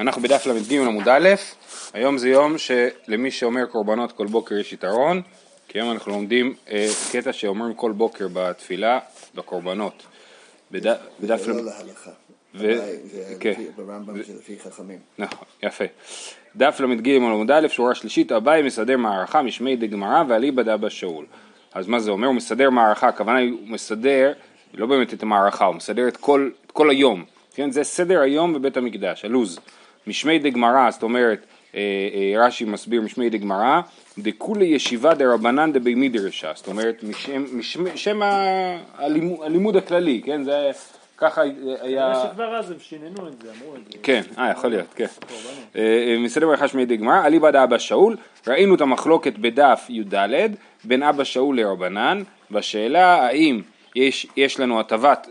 אנחנו בדף ל"ג עמוד א', היום זה יום שלמי שאומר קורבנות כל בוקר יש יתרון, כי היום אנחנו לומדים אה, קטע שאומרים כל בוקר בתפילה בקורבנות. בד... בדף זה לא להלכה, ו... כן. ברמב"ם זה לפי חכמים. נכון, יפה. דף ל"ג עמוד א', שורה שלישית, אביי מסדר מערכה משמי דגמרא ואליבא דאבא שאול. אז מה זה אומר? הוא מסדר מערכה, הכוונה היא הוא מסדר לא באמת את המערכה, הוא מסדר את כל, את כל היום. כן, זה סדר היום בבית המקדש, הלוז. משמי דגמרא, זאת אומרת, אה, אה, רש"י מסביר משמי דגמרא, דכולי ישיבה דרבנן דבי מדרשה, זאת אומרת, משם, משם, שם הלימוד, הלימוד הכללי, כן, זה ככה היה... זה שכבר אז הם שיננו את זה, אמרו את זה. כן, אה, יכול להיות, כן. אה, מסדר ברכה שמי דגמרא, אליבא דאבא שאול, ראינו את המחלוקת בדף י"ד בין אבא שאול לרבנן, בשאלה האם יש, יש לנו הטבת,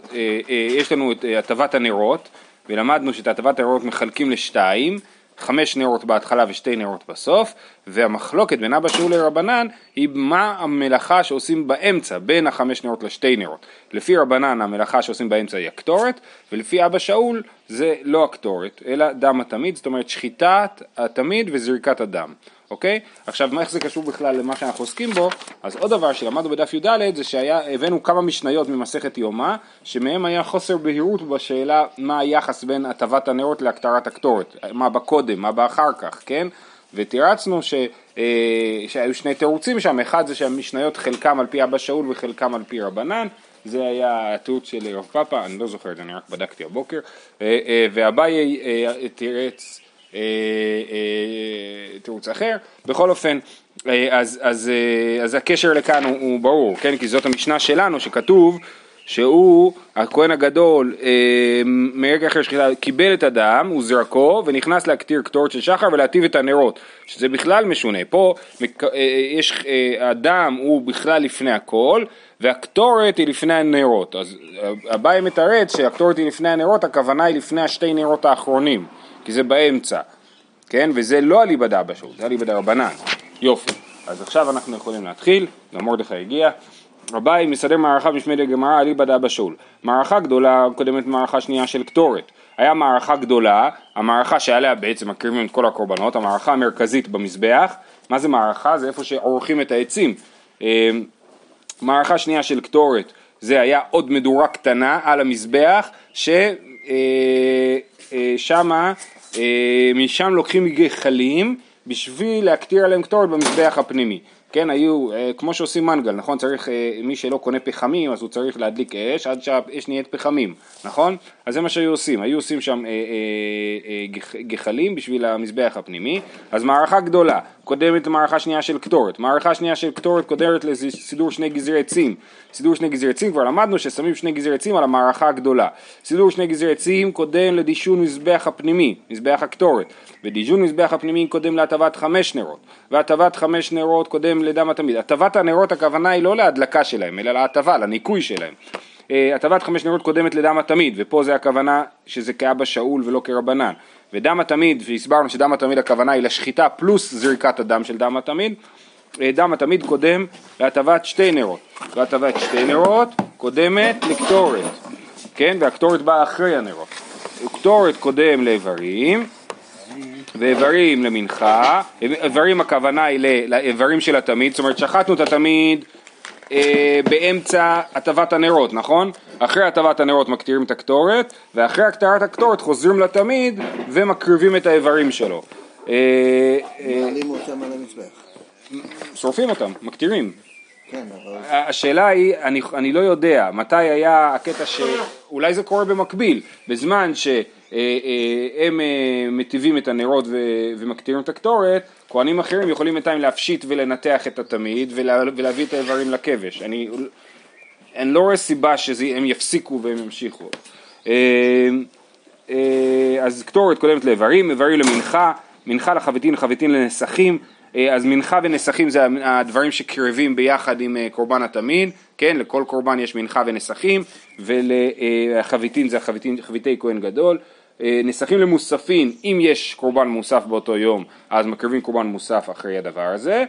יש לנו את הטבת הנרות, ולמדנו שאת הטבת הנרות מחלקים לשתיים, חמש נרות בהתחלה ושתי נרות בסוף, והמחלוקת בין אבא שאול לרבנן היא מה המלאכה שעושים באמצע, בין החמש נרות לשתי נרות. לפי רבנן המלאכה שעושים באמצע היא הקטורת, ולפי אבא שאול זה לא הקטורת, אלא דם התמיד, זאת אומרת שחיטת התמיד וזריקת הדם. אוקיי? עכשיו, איך זה קשור בכלל למה שאנחנו עוסקים בו? אז עוד דבר שלמדנו בדף י"ד זה שהבאנו כמה משניות ממסכת יומא, שמהם היה חוסר בהירות בשאלה מה היחס בין הטבת הנרות להקטרת הקטורת, מה בקודם, מה באחר כך, כן? ותירצנו ש, אה, שהיו שני תירוצים שם, אחד זה שהמשניות חלקם על פי אבא שאול וחלקם על פי רבנן, זה היה התירוץ של רב פאפה, אני לא זוכר את זה, אני רק בדקתי הבוקר, אה, אה, ואביי תירץ אה, אה, תירוץ אחר, בכל אופן אה, אז, אז, אז הקשר לכאן הוא, הוא ברור, כן? כי זאת המשנה שלנו שכתוב שהוא, הכהן הגדול, מרגע אחר שחיטה, קיבל את הדם, הוא זרקו ונכנס להקטיר קטורת של שחר ולהטיב את הנרות, שזה בכלל משונה. פה יש, הדם הוא בכלל לפני הכל, והקטורת היא לפני הנרות. אז הבאי מתרץ שהקטורת היא לפני הנרות, הכוונה היא לפני השתי נרות האחרונים. כי זה באמצע, כן? וזה לא אליבא דאבא שאול, זה אליבא דרבנן. יופי. אז עכשיו אנחנו יכולים להתחיל, גם מרדכי הגיע. רביי מסדר מערכה בשמי דגמרא אליבא דאבא שאול. מערכה גדולה קודמת מערכה שנייה של קטורת. היה מערכה גדולה, המערכה שעליה בעצם מקריבים את כל הקורבנות, המערכה המרכזית במזבח. מה זה מערכה? זה איפה שעורכים את העצים. אה, מערכה שנייה של קטורת זה היה עוד מדורה קטנה על המזבח ששמה אה, אה, משם לוקחים גחלים בשביל להקטיר עליהם קטורת במזבח הפנימי. כן, היו, אה, כמו שעושים מנגל, נכון? צריך, אה, מי שלא קונה פחמים אז הוא צריך להדליק אש עד שהאש נהיית פחמים, נכון? אז זה מה שהיו עושים, היו עושים שם אה, אה, אה, גחלים בשביל המזבח הפנימי, אז מערכה גדולה, קודמת מערכה שנייה של קטורת, מערכה שנייה של קטורת קודרת לסידור שני גזרי עצים, סידור שני גזרי עצים כבר למדנו ששמים שני גזרי עצים על המערכה הגדולה, סידור שני גזרי עצים קודם לדישון מזבח הפנימי, מזבח הקטורת, ודישון מזבח הפנימי קודם להטבת חמש נרות, והטבת חמש נרות קודם לדם התמיד, הטבת הנרות הכוונה היא לא להדלקה שלהם אלא להטבה, לניקוי שלהם. אה, הטבת חמש נרות קודמת לדם התמיד, ופה זה הכוונה שזה כאבא שאול ולא כרבנן. ודם התמיד, והסברנו שדם התמיד הכוונה היא לשחיטה פלוס זריקת הדם של דם התמיד, אה, דם התמיד קודם להטבת שתי נרות, והטבת שתי נרות קודמת לקטורת, כן? והקטורת באה אחרי הנרות. קטורת קודם לאיברים, ואיברים למנחה, איברים הכוונה היא לאיברים של התמיד, זאת אומרת שחטנו את התמיד אה, באמצע הטבת הנרות, נכון? אחרי הטבת הנרות מקטירים את הקטורת, ואחרי הקטרת הקטורת חוזרים לתמיד ומקריבים את האיברים שלו. אה, אה, מעלים אותם על המזבח. שורפים אותם, מקטירים. כן, אבל... השאלה היא, אני, אני לא יודע, מתי היה הקטע ש... אולי זה קורה במקביל, בזמן שהם מטיבים את הנרות ומקטירים את הקטורת, כהנים אחרים יכולים בינתיים להפשיט ולנתח את התמיד ולה, ולהביא את האיברים לכבש. אני, אני לא רואה סיבה שהם יפסיקו והם ימשיכו. אה, אה, אז קטורת קודמת לאיברים, איברים למנחה, מנחה לחביתין, חביתין לנסחים. אה, אז מנחה ונסחים זה הדברים שקרבים ביחד עם קורבן התמיד, כן, לכל קורבן יש מנחה ונסחים, ולחביתין זה חביתי כהן גדול. נסכים למוספין, אם יש קורבן מוסף באותו יום, אז מקריבים קורבן מוסף אחרי הדבר הזה,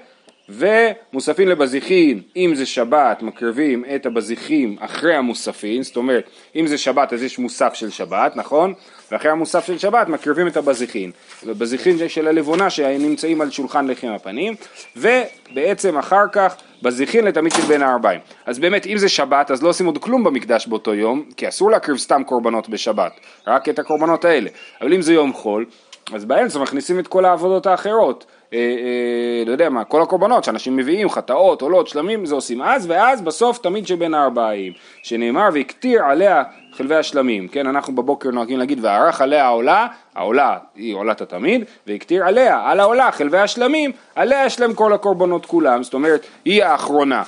ומוספין לבזיחין, אם זה שבת, מקריבים את הבזיחים אחרי המוספין, זאת אומרת, אם זה שבת אז יש מוסף של שבת, נכון? ואחרי המוסף של שבת מקריבים את הבזיחין. בזיחין של הלבונה שנמצאים על שולחן לחם הפנים, ובעצם אחר כך בזיחין לתמיד של בין הארבעים. אז באמת, אם זה שבת, אז לא עושים עוד כלום במקדש באותו יום, כי אסור להקריב סתם קורבנות בשבת, רק את הקורבנות האלה. אבל אם זה יום חול, אז באמצע מכניסים את כל העבודות האחרות. לא יודע מה, כל הקורבנות שאנשים מביאים, חטאות, עולות, שלמים, זה עושים אז, ואז בסוף תמיד שבין הארבעים, שנאמר והקטיר עליה חלבי השלמים, כן, אנחנו בבוקר נוהגים להגיד וערך עליה העולה, העולה היא עולת התמיד, והקטיר עליה, על העולה חלבי השלמים, עליה יש להם כל הקורבנות כולם, זאת אומרת היא האחרונה,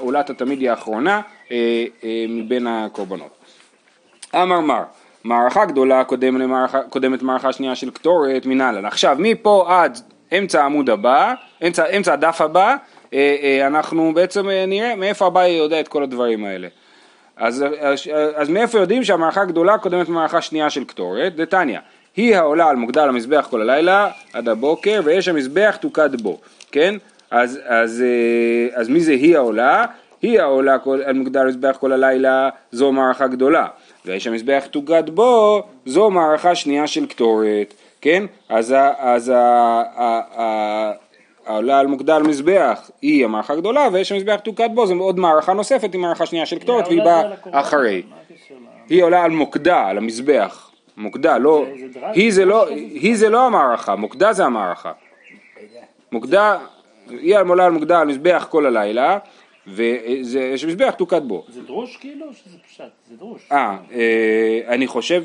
עולת התמיד היא האחרונה אה, מבין הקורבנות. אמר מר מערכה גדולה קודמת, למערכה, קודמת מערכה שנייה של קטורת מנהלן. עכשיו מפה עד אמצע העמוד הבא, אמצע, אמצע הדף הבא, אה, אה, אנחנו בעצם אה, נראה מאיפה הבא יודע את כל הדברים האלה. אז, אז, אז מאיפה יודעים שהמערכה הגדולה קודמת מערכה שנייה של קטורת? דתניא, היא העולה על מוגדל המזבח כל הלילה עד הבוקר ויש המזבח תוקד בו, כן? אז, אז, אז מי זה היא העולה? היא העולה על מוגדל המזבח כל הלילה, זו מערכה גדולה. והאיש המזבח תוגד בו, זו מערכה שנייה של קטורת, כן? אז, אז העולה על מוגדל מזבח היא המערכה הגדולה, ויש המזבח תוגד בו, זה עוד מערכה נוספת עם מערכה שנייה של קטורת, והיא באה אחרי. היא עולה על מוקדה, על המזבח. מוקדה, לא, היא זה לא, היא זה לא המערכה, מוקדה זה המערכה. מוקדה, היא עולה על מוקדה על מזבח כל הלילה, ויש מזבח תוקד בו. זה דרוש כאילו או שזה פשט? זה דרוש. אה, אה, אני חושב,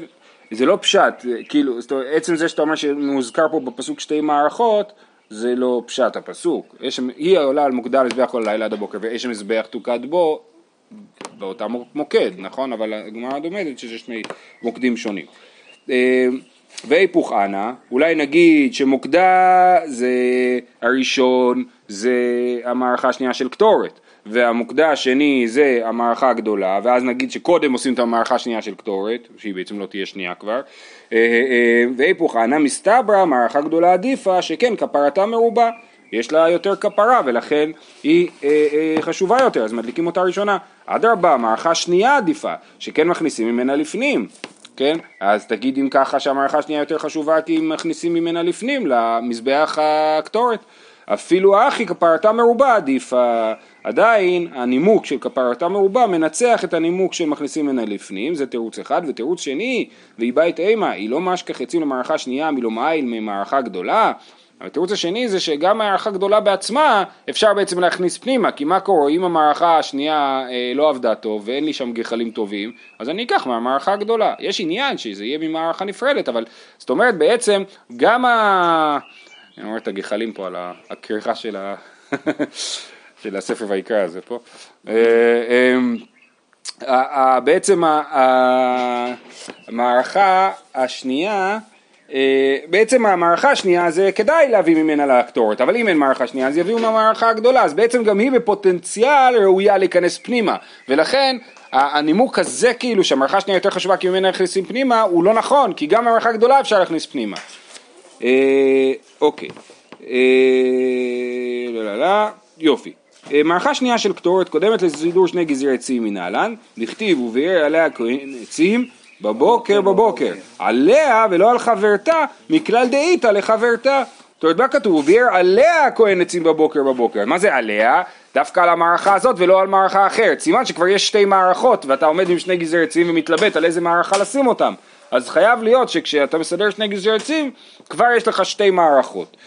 זה לא פשט, כאילו, עצם זה שאתה אומר שמוזכר פה בפסוק שתי מערכות, זה לא פשט הפסוק. יש, היא עולה על מוקדה מזבח כל הלילה עד הבוקר, ויש מזבח תוקד בו באותה מוקד, נכון? אבל הגמרא דומדת שזה שני מוקדים שונים. אה, והיפוך אנא, אולי נגיד שמוקדה זה הראשון, זה המערכה השנייה של קטורת. והמוקדה השני זה המערכה הגדולה, ואז נגיד שקודם עושים את המערכה השנייה של קטורת, שהיא בעצם לא תהיה שנייה כבר, אה, אה, והיפוך אנא מסתברא, מערכה גדולה עדיפה, שכן כפרתה מרובה, יש לה יותר כפרה ולכן היא אה, חשובה יותר, אז מדליקים אותה ראשונה. אדרבה, מערכה שנייה עדיפה, שכן מכניסים ממנה לפנים, כן? אז תגיד אם ככה שהמערכה השנייה יותר חשובה כי מכניסים ממנה לפנים למזבח הקטורת. אפילו אחי כפרתה מרובה עדיפה, עדיין הנימוק של כפרתה מרובה מנצח את הנימוק שמכניסים ממנה לפנים, זה תירוץ אחד, ותירוץ שני, והיא בית אימה, היא לא משכח יוצאים למערכה שנייה מלומעיל ממערכה גדולה, התירוץ השני זה שגם מערכה גדולה בעצמה אפשר בעצם להכניס פנימה, כי מה קורה? אם המערכה השנייה אה, לא עבדה טוב ואין לי שם גחלים טובים, אז אני אקח מהמערכה הגדולה. יש עניין שזה יהיה ממערכה נפרדת, אבל זאת אומרת בעצם גם ה... אני אומר את הגחלים פה על הכריכה של, ה... של הספר ויקרא הזה פה. אה, אה, בעצם המערכה השנייה, אה, בעצם המערכה השנייה זה כדאי להביא ממנה לקטורת, אבל אם אין מערכה שנייה אז יביאו מהמערכה הגדולה, אז בעצם גם היא בפוטנציאל ראויה להיכנס פנימה, ולכן הנימוק הזה כאילו שהמערכה השנייה יותר חשובה כי ממנה נכנסים פנימה הוא לא נכון, כי גם במערכה הגדולה אפשר להכניס פנימה. אה, אוקיי, לא, לא, לא, יופי. אה, מערכה שנייה של קטורת קודמת לסידור שני גזרי עצים מנהלן, דכתיב וביער עליה כהן עצים בבוקר בבוקר, עליה ולא על חברתה, מכלל דאיתא לחברתה. זאת אומרת, מה כתוב? וביער עליה הכהן עצים בבוקר בבוקר. מה זה עליה? דווקא על המערכה הזאת ולא על מערכה אחרת. סימן שכבר יש שתי מערכות ואתה עומד עם שני גזרי עצים ומתלבט על איזה מערכה לשים אותם. אז חייב להיות שכשאתה מסדר שני גזרי עצים, כבר יש לך שתי מערכות.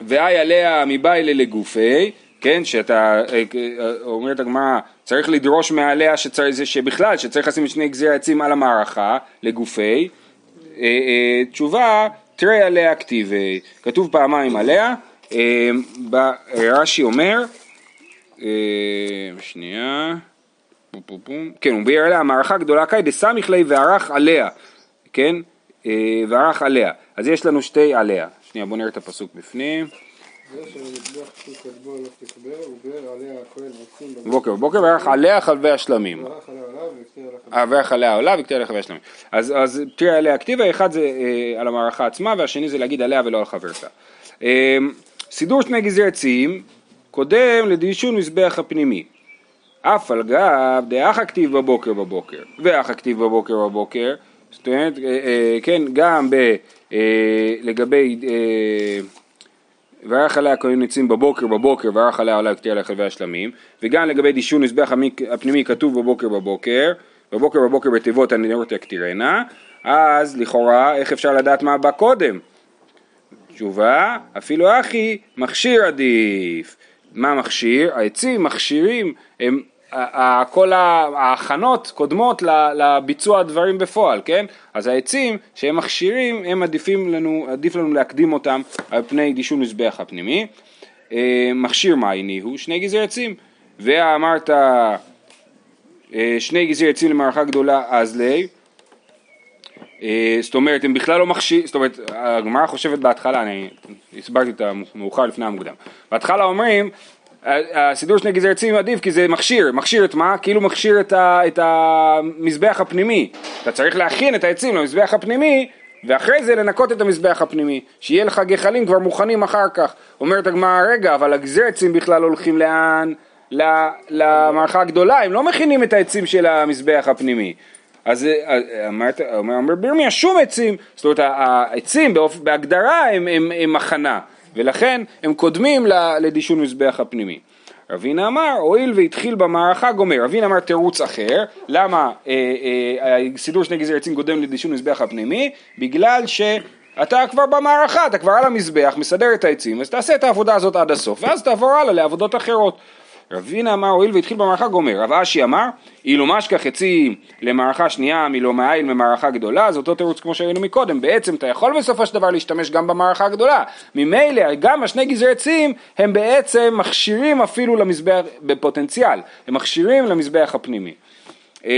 ואי עליה מביילה לגופי, כן, שאתה, אה, אה, אומרת הגמרא, צריך לדרוש מעליה שצריך, שבכלל, שצריך לשים את שני גזרי העצים על המערכה, לגופי, אה, תשובה, תראה עליה כתיבי, כתוב פעמיים עליה, רש"י אומר, שנייה, כן, הוא ביאר עליה מערכה גדולה קאי דסמיך ליה וערך עליה, כן, וערך עליה, אז יש לנו שתי עליה, שנייה בוא נראה את הפסוק בפנים. בוקר בבוקר וערך עליה חלבי השלמים. וערך עליה עולה וכתיב עליה חלבי השלמים. אז תראה עליה כתיבה, אחד זה אה, על המערכה עצמה והשני זה להגיד עליה ולא על חברתה. אה, סידור שני גזרי עצים קודם לדישון מזבח הפנימי. אף על גב דאח הכתיב בבוקר בבוקר, ואח הכתיב בבוקר בבוקר, זאת אומרת, אה, אה, כן, גם ב, אה, לגבי וערך עליה כהן עצים בבוקר בבוקר וערך עליה עליה כתיב עליה חלבי השלמים וגם לגבי דישון מזבח הפנימי כתוב בבוקר בבוקר בבוקר בבוקר בתיבות הנרות יקטירנה אז לכאורה איך אפשר לדעת מה בא קודם? תשובה אפילו אחי מכשיר עדיף מה מכשיר? העצים מכשירים הם כל ההכנות קודמות לביצוע הדברים בפועל, כן? אז העצים שהם מכשירים, הם עדיפים לנו, עדיף לנו להקדים אותם על פני דישון מזבח הפנימי. אה, מכשיר מייני הוא שני גזרי עצים, ואמרת אה, שני גזרי עצים למערכה גדולה אז לי, אה, זאת אומרת הם בכלל לא מכשירים, זאת אומרת הגמרא חושבת בהתחלה, אני הסברתי את המאוחר לפני המוקדם, בהתחלה אומרים הסידור שני גזרי עצים עדיף כי זה מכשיר, מכשיר את מה? כאילו מכשיר את, ה, את המזבח הפנימי. אתה צריך להכין את העצים למזבח הפנימי ואחרי זה לנקות את המזבח הפנימי, שיהיה לך גחלים כבר מוכנים אחר כך. אומרת הגמרא, רגע, אבל הגזרי עצים בכלל הולכים לאן? למערכה הגדולה, הם לא מכינים את העצים של המזבח הפנימי. אז אמרת, אומר בירמיה, שום עצים, זאת אומרת העצים בהגדרה הם, הם, הם הכנה. ולכן הם קודמים לדישון מזבח הפנימי. רבינה אמר, הואיל והתחיל במערכה גומר. רבינה אמר תירוץ אחר, למה אה, אה, סידור שני גזרי עצים קודם לדישון מזבח הפנימי? בגלל שאתה כבר במערכה, אתה כבר על המזבח, מסדר את העצים, אז תעשה את העבודה הזאת עד הסוף, ואז תעבור הלאה לעבודות אחרות. רבינה אמר הואיל והתחיל במערכה גומר, רב אשי אמר אילו משכח עצים למערכה שנייה מלא מאין ממערכה גדולה זה אותו תירוץ כמו שראינו מקודם. בעצם אתה יכול בסופו של דבר להשתמש גם במערכה הגדולה. ממילא גם השני גזרי עצים הם בעצם מכשירים אפילו למזבח בפוטנציאל. הם מכשירים למזבח הפנימי. אמ,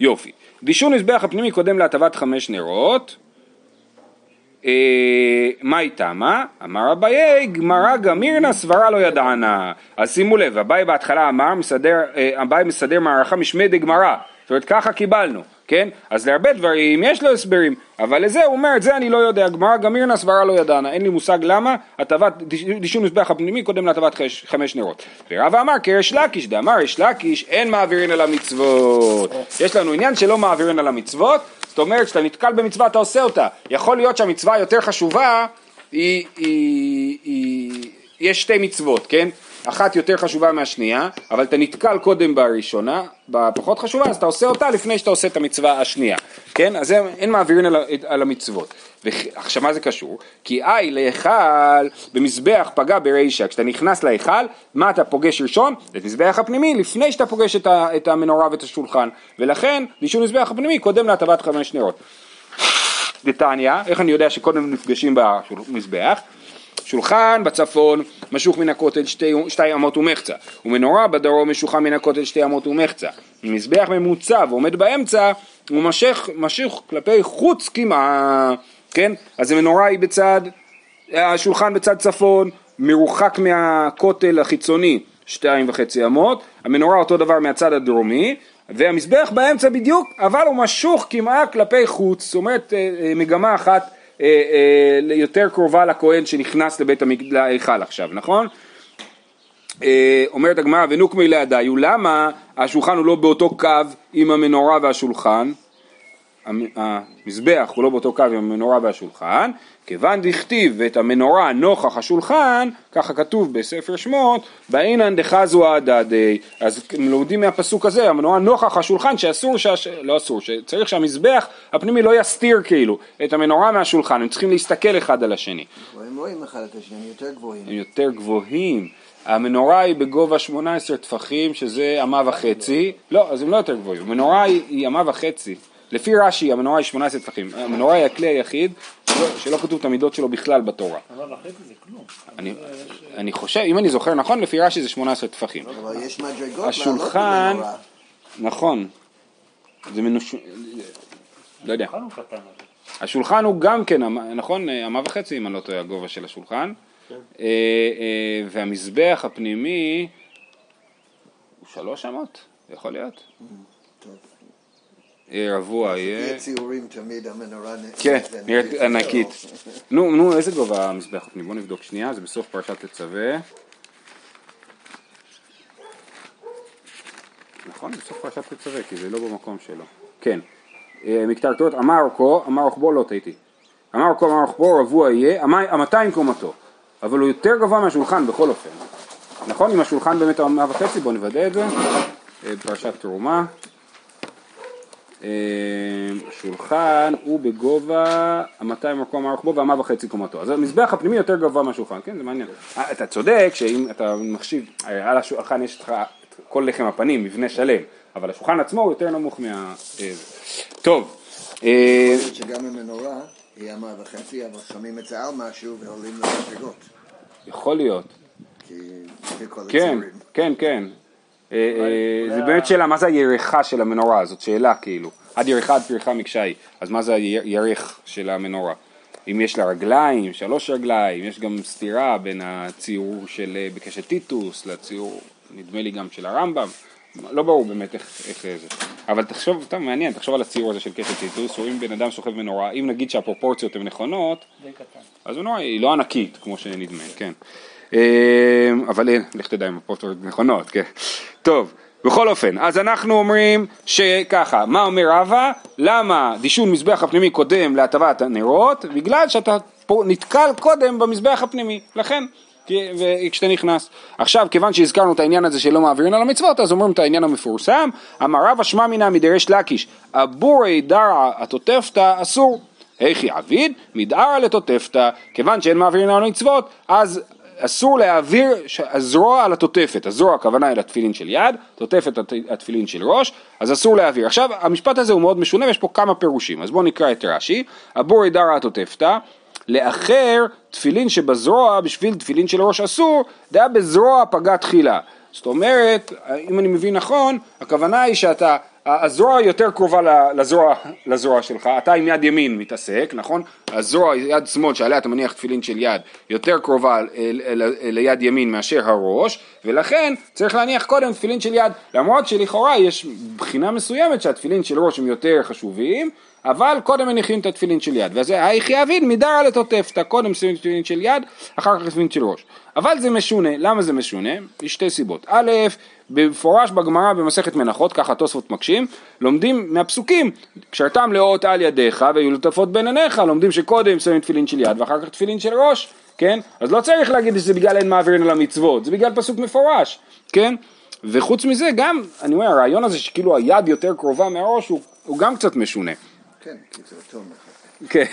יופי. דישון מזבח הפנימי קודם להטבת חמש נרות אה, מאי תמה? אמר אביי גמרא גמירנה סברה לא ידענה. אז שימו לב, אביי בהתחלה אמר, מסדר, אה, אביי מסדר מערכה משמי דגמרא. זאת אומרת ככה קיבלנו, כן? אז להרבה דברים יש לו הסברים, אבל לזה הוא אומר, את זה אני לא יודע, גמרא גמירנה סברה לא ידענה, אין לי מושג למה, הטבת, דישון מזבח הפנימי קודם להטבת חמש, נרות. ורבא אמר כריש לקיש, דאמר ריש לקיש, אין מעבירין על המצוות. יש לנו עניין שלא מעבירין על המצוות, זאת אומרת, כשאתה נתקל במצווה אתה עושה אותה. יכול להיות שהמצווה היותר חשובה, היא, היא, היא, יש שתי מצוות, כן? אחת יותר חשובה מהשנייה, אבל אתה נתקל קודם בראשונה, בפחות חשובה, אז אתה עושה אותה לפני שאתה עושה את המצווה השנייה, כן? אז אין מעבירים על, על המצוות. עכשיו מה זה קשור? כי אי להיכל במזבח פגע ברישא, כשאתה נכנס להיכל, מה אתה פוגש ראשון? את מזבח הפנימי, לפני שאתה פוגש את, ה, את המנורה ואת השולחן, ולכן בישול מזבח הפנימי קודם להטבת חמש נרות. דתניא, איך אני יודע שקודם נפגשים במזבח? שולחן בצפון משוך מן הכותל שתי, שתי אמות ומחצה, ומנורה בדרום משוחה מן הכותל שתי אמות ומחצה. מזבח ממוצע ועומד באמצע, הוא משך, משוך כלפי חוץ כמעה, כן? אז המנורה היא בצד, השולחן בצד צפון, מרוחק מהכותל החיצוני שתיים וחצי אמות, המנורה אותו דבר מהצד הדרומי, והמזבח באמצע בדיוק, אבל הוא משוך כמעה כלפי חוץ, זאת אומרת אה, אה, מגמה אחת אה, יותר קרובה לכהן שנכנס לבית ההיכל עכשיו, נכון? אומרת הגמרא ונוקמי לידיו, למה השולחן הוא לא באותו קו עם המנורה והשולחן? המזבח הוא לא באותו קו עם המנורה והשולחן, כיוון דכתיב את המנורה נוכח השולחן, ככה כתוב בספר שמות, באינן דחזו הדדי, אז לומדים מהפסוק הזה, המנורה נוכח השולחן, שאסור, שהש... לא אסור, שצריך שהמזבח הפנימי לא יסתיר כאילו את המנורה מהשולחן, הם צריכים להסתכל אחד על השני. הם רואים אחד את השני, הם יותר גבוהים. הם יותר גבוהים. המנורה היא בגובה 18 טפחים, שזה אמה וחצי, לא, אז הם לא יותר גבוהים, המנורה היא אמה וחצי. לפי רש"י המנורה היא 18 טפחים, המנורה היא הכלי היחיד שלא, כתוב את המידות שלו בכלל בתורה. אני, אני חושב, אם אני זוכר נכון, לפי רש"י זה 18 טפחים. אבל יש מדרגות השולחן, נכון, זה מנוש... לא יודע. השולחן הוא גם כן, נכון, אמה וחצי אם אני לא טועה הגובה של השולחן, כן. אה, אה, והמזבח הפנימי הוא שלוש אמות, יכול להיות. רבוע יהיה... לפי הציורים תמיד המנורה נ- כן, נראית ענקית. נו, נו, איזה גובה המזבח הפנימי? בוא נבדוק שנייה, זה בסוף פרשת תצווה. נכון, בסוף פרשת תצווה, כי זה לא במקום שלו. כן. אה, מקטר תות, אמר אורכו, אמר רוחבו, לא טעיתי. אמר אורכו, אמר רוחבו, רבוע יהיה, המאתיים קומתו. אבל הוא יותר גבוה מהשולחן בכל אופן. נכון? אם השולחן באמת המאה וחצי, בואו נוודא את זה. אה, פרשת תרומה. אה, השולחן הוא בגובה ה-200 מקום ארוך בו והמה וחצי קומתו. אז המזבח הפנימי יותר גבוה מהשולחן, כן? זה מעניין. אה, אתה צודק שאם אתה מחשיב, הרי על השולחן יש לך כל לחם הפנים, מבנה שלם, אבל השולחן עצמו הוא יותר נמוך מה... אה. טוב. אה, יכול להיות שגם המנורה היא אמה וחצי, אבל שמים את זה על משהו ועולים למדרגות. יכול להיות. כי כן, הציורים. כן, כן. אה, אה, זה באמת שאלה, מה זה הירחה של המנורה? זאת שאלה כאילו. עד ירחה עד פרחה מקשי, אז מה זה הירך של המנורה? אם יש לה רגליים, שלוש רגליים, יש גם סתירה בין הציור של אה, בקשת טיטוס לציור, נדמה לי גם של הרמב"ם, לא ברור באמת איך, איך זה. אבל תחשוב, סתם מעניין, תחשוב על הציור הזה של קשת טיטוס, רואים בן אדם סוחב מנורה, אם נגיד שהפרופורציות הן נכונות. אז מנורה היא לא ענקית, כמו שנדמה, כן. אה, אבל אין, לך תדע אם הפרופורציות נכונות, כן. טוב, בכל אופן, אז אנחנו אומרים שככה, מה אומר רבא? למה דישון מזבח הפנימי קודם להטבת הנרות? בגלל שאתה נתקל קודם במזבח הפנימי, לכן. וכשאתה נכנס. עכשיו, כיוון שהזכרנו את העניין הזה שלא מעבירים על המצוות, אז אומרים את העניין המפורסם, אמר רבא שמע מינא מדרש לקיש, אבורי דרע התותפתא אסור. היכי עביד, מדערא לתותפתא, כיוון שאין מעבירים על המצוות, אז אסור להעביר הזרוע על התותפת, הזרוע הכוונה היא לתפילין של יד, תותפת הת- התפילין של ראש, אז אסור להעביר. עכשיו המשפט הזה הוא מאוד משונה ויש פה כמה פירושים, אז בואו נקרא את רש"י, הבורי דרא התותפתא, לאחר תפילין שבזרוע בשביל תפילין של ראש אסור, דעה בזרוע פגע תחילה. זאת אומרת, אם אני מבין נכון, הכוונה היא שאתה, הזרוע יותר קרובה לזרוע, לזרוע שלך, אתה עם יד ימין מתעסק, נכון? הזרוע, יד שמאל שעליה אתה מניח תפילין של יד, יותר קרובה ליד ימין מאשר הראש, ולכן צריך להניח קודם תפילין של יד, למרות שלכאורה יש בחינה מסוימת שהתפילין של ראש הם יותר חשובים, אבל קודם מניחים את התפילין של יד, וזה היחי אביד מדרא לתותפתא, קודם שמים תפילין של יד, אחר כך תפילין של ראש. אבל זה משונה, למה זה משונה? יש שתי סיבות. א', במפורש בגמרא במסכת מנחות, ככה התוספות מקשים, לומדים מהפסוקים, קשרתם לאות על ידיך והיו לטפות בין עיניך, לומדים שקודם שמים תפילין של יד ואחר כך תפילין של ראש, כן? אז לא צריך להגיד שזה בגלל אין מעבירים על המצוות, זה בגלל פסוק מפורש, כן? וחוץ מזה גם, אני אומר, הרעיון הזה שכאילו היד יותר קרובה מהראש הוא, הוא גם קצת משונה. כן. כן,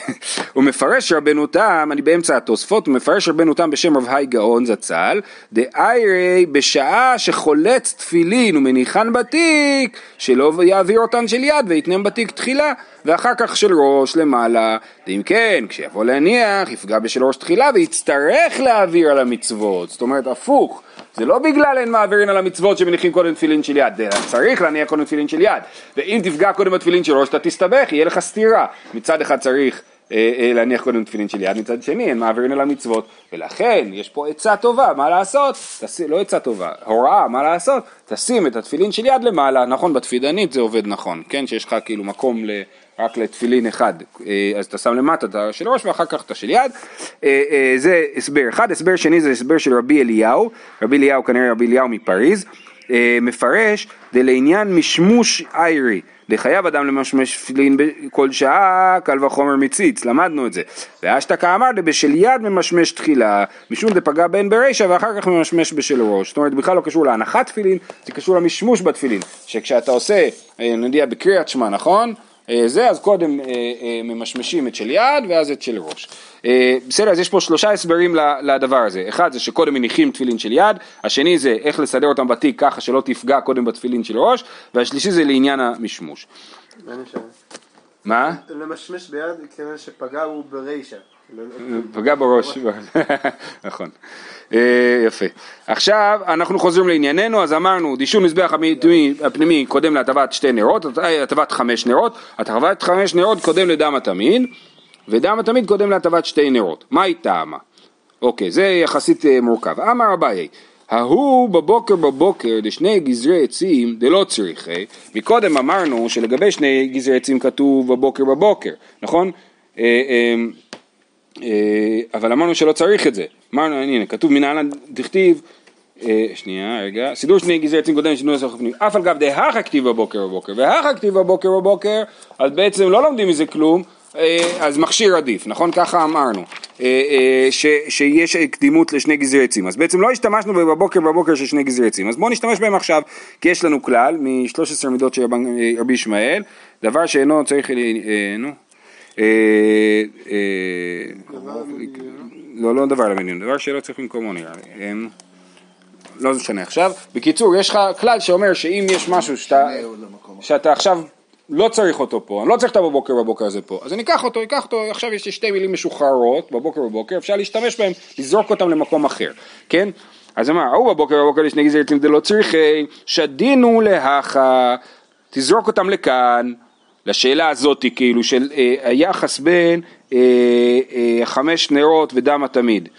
הוא מפרש רבנו תם, אני באמצע התוספות, הוא מפרש רבנו תם בשם רב היי גאון זצ"ל, דאיירי בשעה שחולץ תפילין ומניחן בתיק, שלא יעביר אותן של יד ויתנם בתיק תחילה, ואחר כך של ראש למעלה, ואם כן, כשיבוא להניח, יפגע בשל ראש תחילה ויצטרך להעביר על המצוות, זאת אומרת הפוך. זה לא בגלל אין מעבירים על המצוות שמניחים קודם תפילין של יד, זה צריך להניח קודם תפילין של יד, ואם תפגע קודם בתפילין של ראש אתה תסתבך, יהיה לך סתירה, מצד אחד צריך להניח קודם תפילין של יד, מצד שני אין מעבירים על המצוות, ולכן יש פה עצה טובה, מה לעשות? תשים, לא עצה טובה, הוראה, מה לעשות? תשים את התפילין של יד למעלה, נכון, בתפידנית זה עובד נכון, כן, שיש לך כאילו מקום ל... רק לתפילין אחד, אה, אז אתה שם למטה את של ראש ואחר כך את השל יד, אה, אה, זה הסבר אחד, הסבר שני זה הסבר של רבי אליהו, רבי אליהו כנראה רבי אליהו מפריז, אה, מפרש דלעניין משמוש איירי, דחייב אדם למשמש תפילין בכל שעה, קל וחומר מציץ, למדנו את זה. ואשתקא אמר דבשל יד ממשמש תחילה, משום דפגע בין ברישא ואחר כך ממשמש בשל ראש. זאת אומרת, בכלל לא קשור להנחת תפילין, זה קשור למשמוש בתפילין. שכשאתה עושה, אה, יודע, בקריאת שמע, נכון? אה, זה, אז קודם אה, אה, ממשמשים את של יד ואז את של ראש. בסדר, אז יש פה שלושה הסברים לדבר הזה. אחד זה שקודם מניחים תפילין של יד, השני זה איך לסדר אותם בתיק ככה שלא תפגע קודם בתפילין של ראש, והשלישי זה לעניין המשמוש. מה? למשמש ביד, כיוון שפגע הוא ברישא. פגע בראש, נכון, אה, יפה. עכשיו אנחנו חוזרים לענייננו, אז אמרנו דישון מזבח הפנימי, קודם להטבת שתי נרות, הטבת חמש נרות, הטבת חמש נרות קודם לדם התמיד, ודם התמיד קודם להטבת שתי נרות. מה היא טעמה? אוקיי, זה יחסית אה, מורכב. אמר אביי, ההוא בבוקר בבוקר דשני גזרי עצים דלא צריכי, מקודם אמרנו שלגבי שני גזרי עצים כתוב בבוקר בבוקר, נכון? אה, אה, אה, אבל אמרנו שלא צריך את זה, אמרנו, הנה, כתוב מנהלן דכתיב, שנייה, רגע, סידור שני גזרי עצים קודם שינוי הסוף הפנים, אף על גב דהכה כתיב בבוקר בבוקר, והכה כתיב בבוקר בבוקר, אז בעצם לא לומדים מזה כלום, אז מכשיר עדיף, נכון? ככה אמרנו, אה, אה, ש, שיש קדימות לשני גזרי עצים, אז בעצם לא השתמשנו בבוקר בבוקר של שני גזרי עצים, אז בואו נשתמש בהם עכשיו, כי יש לנו כלל מ-13 מידות של אה, רבי ישמעאל, דבר שאינו צריך, אה, נו, אה, אה, לא, לא דבר למדיון, דבר שלא צריך במקומו נראה לי. לא משנה עכשיו. בקיצור, יש לך כלל שאומר שאם יש משהו. שאתה עכשיו לא צריך אותו פה, אני לא צריך את הבוקר בבוקר הזה פה, אז אני אקח אותו, אקח אותו, עכשיו יש לי שתי מילים משוחררות, בבוקר בבוקר, אפשר להשתמש בהם, לזרוק אותם למקום אחר, כן? אז אמר, ההוא בבוקר בבוקר לשני גזרי עצים דלא צריכי, שדינו להכה, תזרוק אותם לכאן, לשאלה הזאת כאילו של אה, היחס בין אה, אה, חמש נרות ודם התמיד.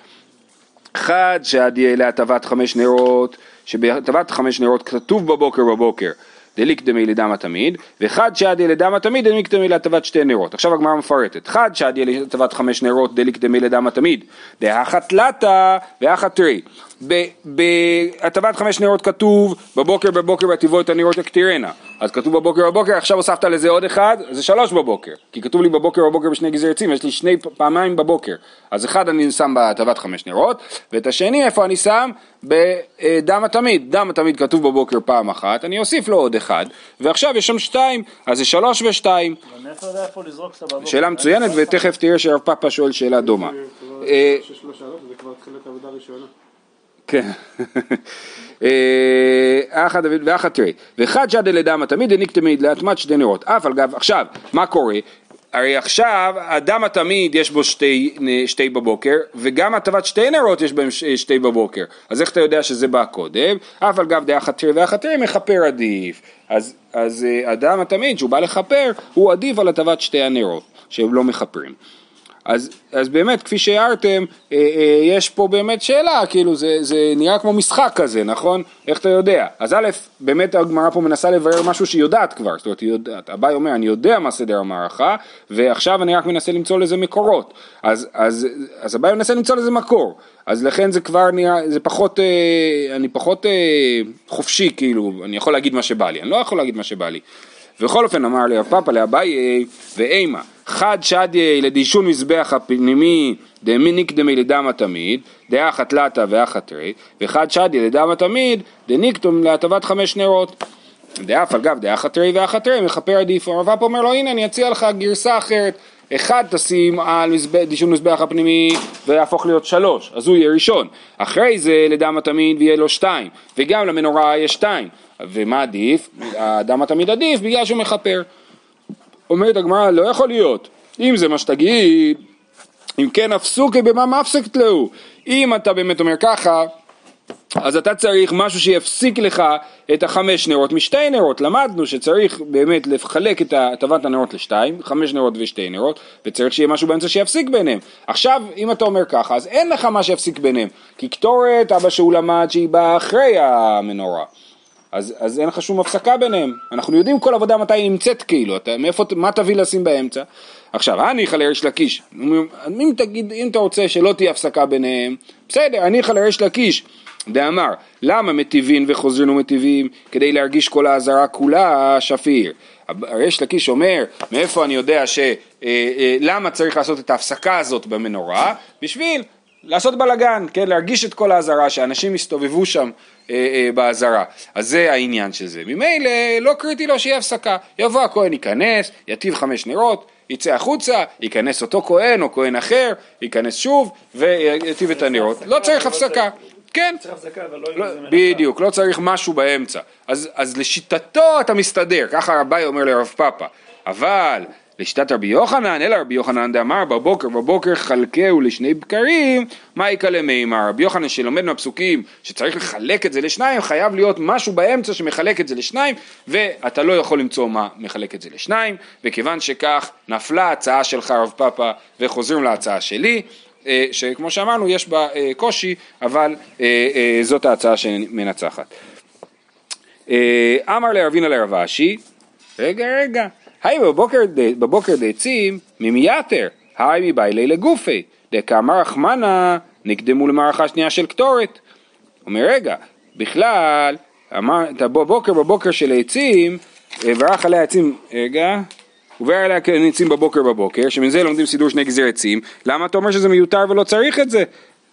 אחד שעד יהיה להטבת חמש נרות, שבהטבת חמש נרות כתוב בבוקר בבוקר, דליק דמי לדם התמיד, ואחד שעד יהיה לדם התמיד, דליק דמי להטבת שתי נרות. עכשיו הגמרא מפרטת, אחד שעד יהיה להטבת חמש נרות, דליק דמי לדם התמיד, דאחת תלתה ואחת תרי. ב- בהטבת חמש נרות כתוב בבוקר בבוקר ותבוא את הנרות יקטירנה אז כתוב בבוקר בבוקר עכשיו הוספת לזה עוד אחד זה שלוש בבוקר כי כתוב לי בבוקר בבוקר בשני גזרי עצים יש לי שני פעמיים בבוקר אז אחד אני שם בהטבת חמש נרות ואת השני איפה אני שם בדם התמיד דם התמיד כתוב בבוקר פעם אחת אני אוסיף לו עוד אחד ועכשיו יש שם שתיים אז זה שלוש ושתיים? שאלה מצוינת ותכף תראה שהרב פאפה שואל שאלה דומה כן. אה, אחא דוד ואחא תרי, ואחד שדה לדם תמיד הניק תמיד להטמעת שתי נרות, אף על גב, עכשיו, מה קורה? הרי עכשיו הדם התמיד יש בו שתי, שתי בבוקר וגם הטבת שתי נרות יש בהם ש- שתי בבוקר אז איך אתה יודע שזה בא קודם? אף על גב דאחת תרי ואחת תרי מכפר עדיף אז, אז אה, הדם התמיד שהוא בא לכפר הוא עדיף על הטבת שתי הנרות שהם לא מכפרים אז, אז באמת, כפי שהערתם, אה, אה, יש פה באמת שאלה, כאילו זה, זה נראה כמו משחק כזה, נכון? איך אתה יודע? אז א', באמת הגמרא פה מנסה לברר משהו שהיא יודעת כבר, זאת אומרת, היא יודעת, אביי אומר, אני יודע מה סדר המערכה, ועכשיו אני רק מנסה למצוא לזה מקורות. אז, אז, אז אביי מנסה למצוא לזה מקור. אז לכן זה כבר נראה, זה פחות, אה, אני פחות אה, חופשי, כאילו, אני יכול להגיד מה שבא לי, אני לא יכול להגיד מה שבא לי. ובכל אופן אמר לי רב פאפא לאביי ואימה חד שדיה לדישון מזבח הפנימי דמיניק דמי לדם התמיד דאחת לטה ואחת תרי וחד שדיה לדם התמיד דניקטום להטבת חמש נרות דאף על גב דאחת תרי ואחת תרי מכפר עדיף הרב אומר לו הנה אני אציע לך גרסה אחרת אחד תשים על דישון מזבח הפנימי ויהפוך להיות שלוש, אז הוא יהיה ראשון. אחרי זה לדם התמיד ויהיה לו שתיים, וגם למנורה יש שתיים. ומה עדיף? הדם התמיד עדיף בגלל שהוא מכפר. אומרת הגמרא, לא יכול להיות. אם זה מה שתגיד, אם כן אפסוקי במה מפסקת להו. אם אתה באמת אומר ככה, אז אתה צריך משהו שיפסיק לך את החמש נרות משתי נרות. למדנו שצריך באמת לחלק את הטבת הנרות לשתיים, חמש נרות ושתי נרות, וצריך שיהיה משהו באמצע שיפסיק ביניהם. עכשיו, אם אתה אומר ככה, אז אין לך מה שיפסיק ביניהם. כי קטורת, אבא שהוא למד שהיא באה אחרי המנורה. אז, אז אין לך שום הפסקה ביניהם. אנחנו יודעים כל עבודה מתי היא נמצאת כאילו, אתה, מאיפה, מה תביא לשים באמצע? עכשיו, הניחא לריש לקיש, אם תגיד, אם אתה רוצה שלא תהיה הפסקה ביניהם, בסדר, הניחא לריש לקיש, דאמר, למה מטיבין וחוזרים ומטיבים? כדי להרגיש כל האזהרה כולה שפיר. הריש לקיש אומר, מאיפה אני יודע ש... אה, אה, למה צריך לעשות את ההפסקה הזאת במנורה? בשביל לעשות בלאגן, כן, להרגיש את כל האזהרה, שאנשים יסתובבו שם באזהרה. אז זה העניין של זה. ממילא לא קריטי לו שיהיה הפסקה. יבוא הכהן ייכנס, יטיב חמש נרות, יצא החוצה, ייכנס אותו כהן או כהן אחר, ייכנס שוב ויטיב את הנרות. לא צריך הפסקה. כן, צריך הפסקה, אבל לא לא. בדיוק, לא צריך משהו באמצע. אז, אז לשיטתו אתה מסתדר, ככה רביי אומר לרב פאפא. אבל לשיטת רבי יוחנן, אלא רבי יוחנן דאמר בבוקר בבוקר חלקהו לשני בקרים, מה יקלה מימר? רבי יוחנן שלומד מהפסוקים שצריך לחלק את זה לשניים, חייב להיות משהו באמצע שמחלק את זה לשניים, ואתה לא יכול למצוא מה מחלק את זה לשניים, וכיוון שכך נפלה ההצעה שלך רב פאפא וחוזרים להצעה שלי, אה, שכמו שאמרנו יש בה אה, קושי, אבל אה, זאת ההצעה שמנצחת. אמר לרבינה לרב אשי, רגע רגע, היי בבוקר, דעצים ממייתר, היי מביילי לגופי, דקאמר רחמנה נקדמו למערכה שנייה של קטורת. אומר רגע, בכלל, אמרת בבוקר בבוקר של עצים, אה, ורח עליה עצים, רגע, ובר עליה עצים בבוקר בבוקר, שמזה לומדים סידור שני גזיר עצים, למה אתה אומר שזה מיותר ולא צריך את זה?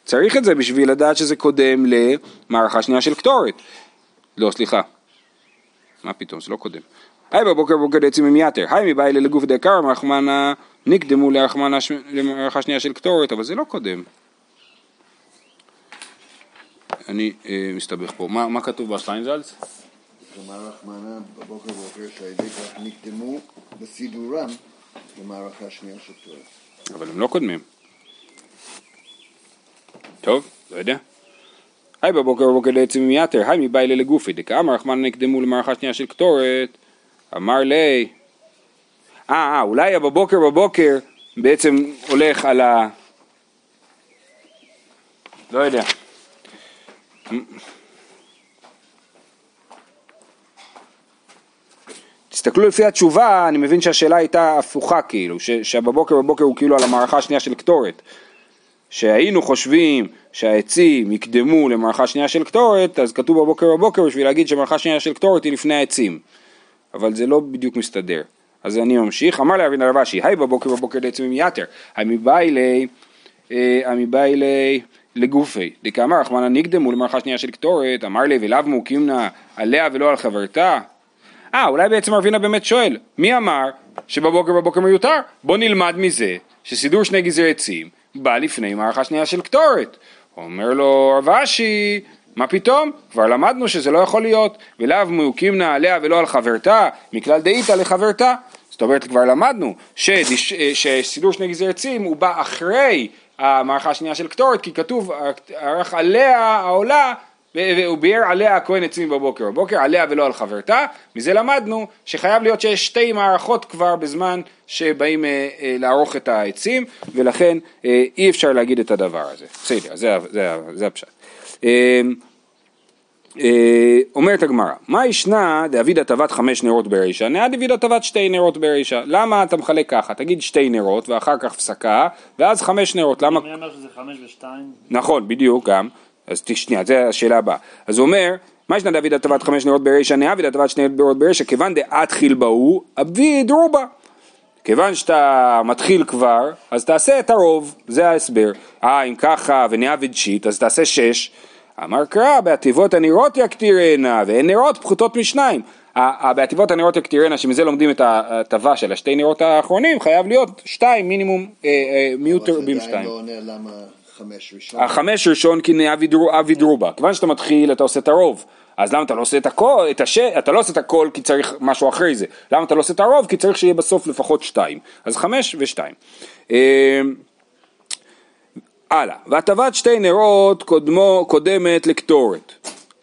צריך את זה בשביל לדעת שזה קודם למערכה שנייה של קטורת. לא, סליחה. מה פתאום, זה לא קודם. היי בבוקר בבוקר דעצים עם יתר, היי מביילה לגוף דקר מרחמנה נקדמו למערכה שנייה של קטורת, אבל זה לא קודם. אני אה, מסתבך פה. מה, מה כתוב בשטיינזלץ? כלומר רחמנה בבוקר בוקר ידי כך נקדמו בסידורם למערכה שנייה של תורה. אבל הם לא קודמים. טוב, לא יודע. היי בבוקר בבוקר לעצם מיתר, היי מביילה לגופי, דקאמר רחמנה נקדמו למערכה שנייה של קטורת, אמר לי, אה, אה, אולי בבוקר בבוקר בעצם הולך על ה... לא יודע. תסתכלו לפי התשובה, אני מבין שהשאלה הייתה הפוכה כאילו, ש- שבבוקר בבוקר הוא כאילו על המערכה השנייה של קטורת. שהיינו חושבים שהעצים יקדמו למערכה שנייה של קטורת, אז כתוב בבוקר בבוקר בשביל להגיד שמערכה שנייה של קטורת היא לפני העצים. אבל זה לא בדיוק מסתדר. אז אני ממשיך, אמר לאבינה רב אשי, היי בבוקר בבוקר עם יתר, המביילי, אה, המביילי לגופי, דקאמר רחמנא נקדמו למערכה שנייה של קטורת, אמר לי ולאו מוקימנה עליה ולא על חברתה. אה, אולי בעצם רבינה באמת שואל, מי אמר שבבוקר בבוקר מיותר? בוא נלמד מזה שסידור שני גזרי עצים בא לפני מערכה שנייה של קטורת. אומר לו רב אשי, מה פתאום? כבר למדנו שזה לא יכול להיות, ולאו מיוקימנה עליה ולא על חברתה, מכלל דאיתא לחברתה. זאת אומרת, כבר למדנו שדיש, שסידור שני גזרי עצים הוא בא אחרי המערכה השנייה של קטורת, כי כתוב, ערך עליה העולה והוא ביאר עליה הכהן עצים בבוקר בבוקר, עליה ולא על חברתה, מזה למדנו שחייב להיות שיש שתי מערכות כבר בזמן שבאים אה, אה, לערוך את העצים, ולכן אה, אי אפשר להגיד את הדבר הזה. בסדר, זה, זה, זה הפשט. אה, אה, אומרת הגמרא, מה ישנה דאביד הטבת חמש נרות ברישה, נאה דאביד הטבת שתי נרות ברישה, למה אתה מחלק ככה, תגיד שתי נרות ואחר כך הפסקה ואז חמש נרות, למה מי אומר שזה חמש ושתיים? נכון, בדיוק, גם. אז שנייה, זו השאלה הבאה. אז הוא אומר, מה ישנה דוד הטבת חמש נרות ברישא נאה ודוד שני נרות ברישא, כיוון דאתחיל בהו, אבי דרובה. כיוון שאתה מתחיל כבר, אז תעשה את הרוב, זה ההסבר. אה, אם ככה ונעבד שיט, אז תעשה שש. אמר קרא, בעטיבות הנרות יקטירנה, ואין נרות פחותות משניים. בעטיבות הנרות יקטירנה, שמזה לומדים את ההטבה של השתי נרות האחרונים, חייב להיות שתיים מינימום, אה, אה, מיעוט אבל רבים זה עדיין שתיים. לא עונה למה חמש ראשון. החמש ראשון כי אבי דרובה, כיוון שאתה מתחיל אתה עושה את הרוב, אז למה אתה לא עושה את הכל, את הש... אתה לא עושה את הכל כי צריך משהו אחרי זה, למה אתה לא עושה את הרוב? כי צריך שיהיה בסוף לפחות שתיים, אז חמש ושתיים. אה, הלאה, והטבת שתי נרות קודמו, קודמת לקטורת.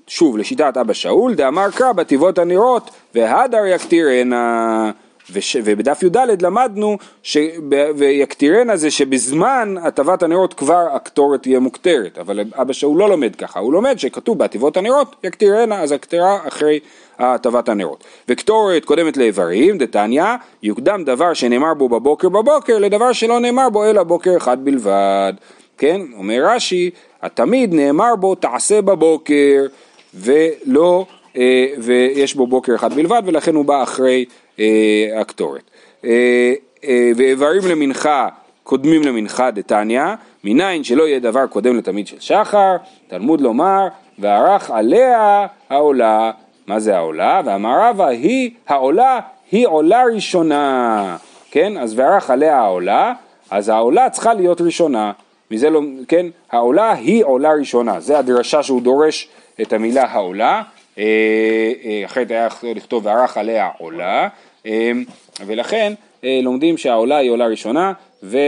שוב, לשיטת אבא שאול, דאמר קרא בטבעות הנרות, והדר יקטירנה. וש, ובדף י"ד למדנו, ש, ב- ויקטירנה זה שבזמן הטבת הנרות כבר הקטורת תהיה מוקטרת, אבל אבא שאול לא לומד ככה, הוא לומד שכתוב בהטבות הנרות יקטירנה, אז הקטרה אחרי הטבת הנרות. וקטורת קודמת לאיברים, דתניא, יוקדם דבר שנאמר בו בבוקר בבוקר לדבר שלא נאמר בו אלא בוקר אחד בלבד. כן, אומר רש"י, התמיד נאמר בו תעשה בבוקר ולא, אה, ויש בו בוקר אחד בלבד ולכן הוא בא אחרי אה, הקטורת. אה, אה, ואיברים למנחה קודמים למנחה דתניא, מניין שלא יהיה דבר קודם לתמיד של שחר, תלמוד לומר, וערך עליה העולה, מה זה העולה? ואמר רבא היא העולה היא עולה ראשונה, כן? אז וערך עליה העולה, אז העולה צריכה להיות ראשונה, מזה לא, כן? העולה היא עולה ראשונה, זה הדרשה שהוא דורש את המילה העולה, אה, אה, אחרת היה יכול לכתוב וערך עליה עולה, אה, ולכן לומדים שהעולה היא עולה ראשונה, ו,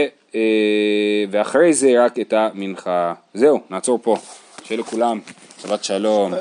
ואחרי זה רק את המנחה. זהו, נעצור פה. שיהיה לכולם, שבת שלום.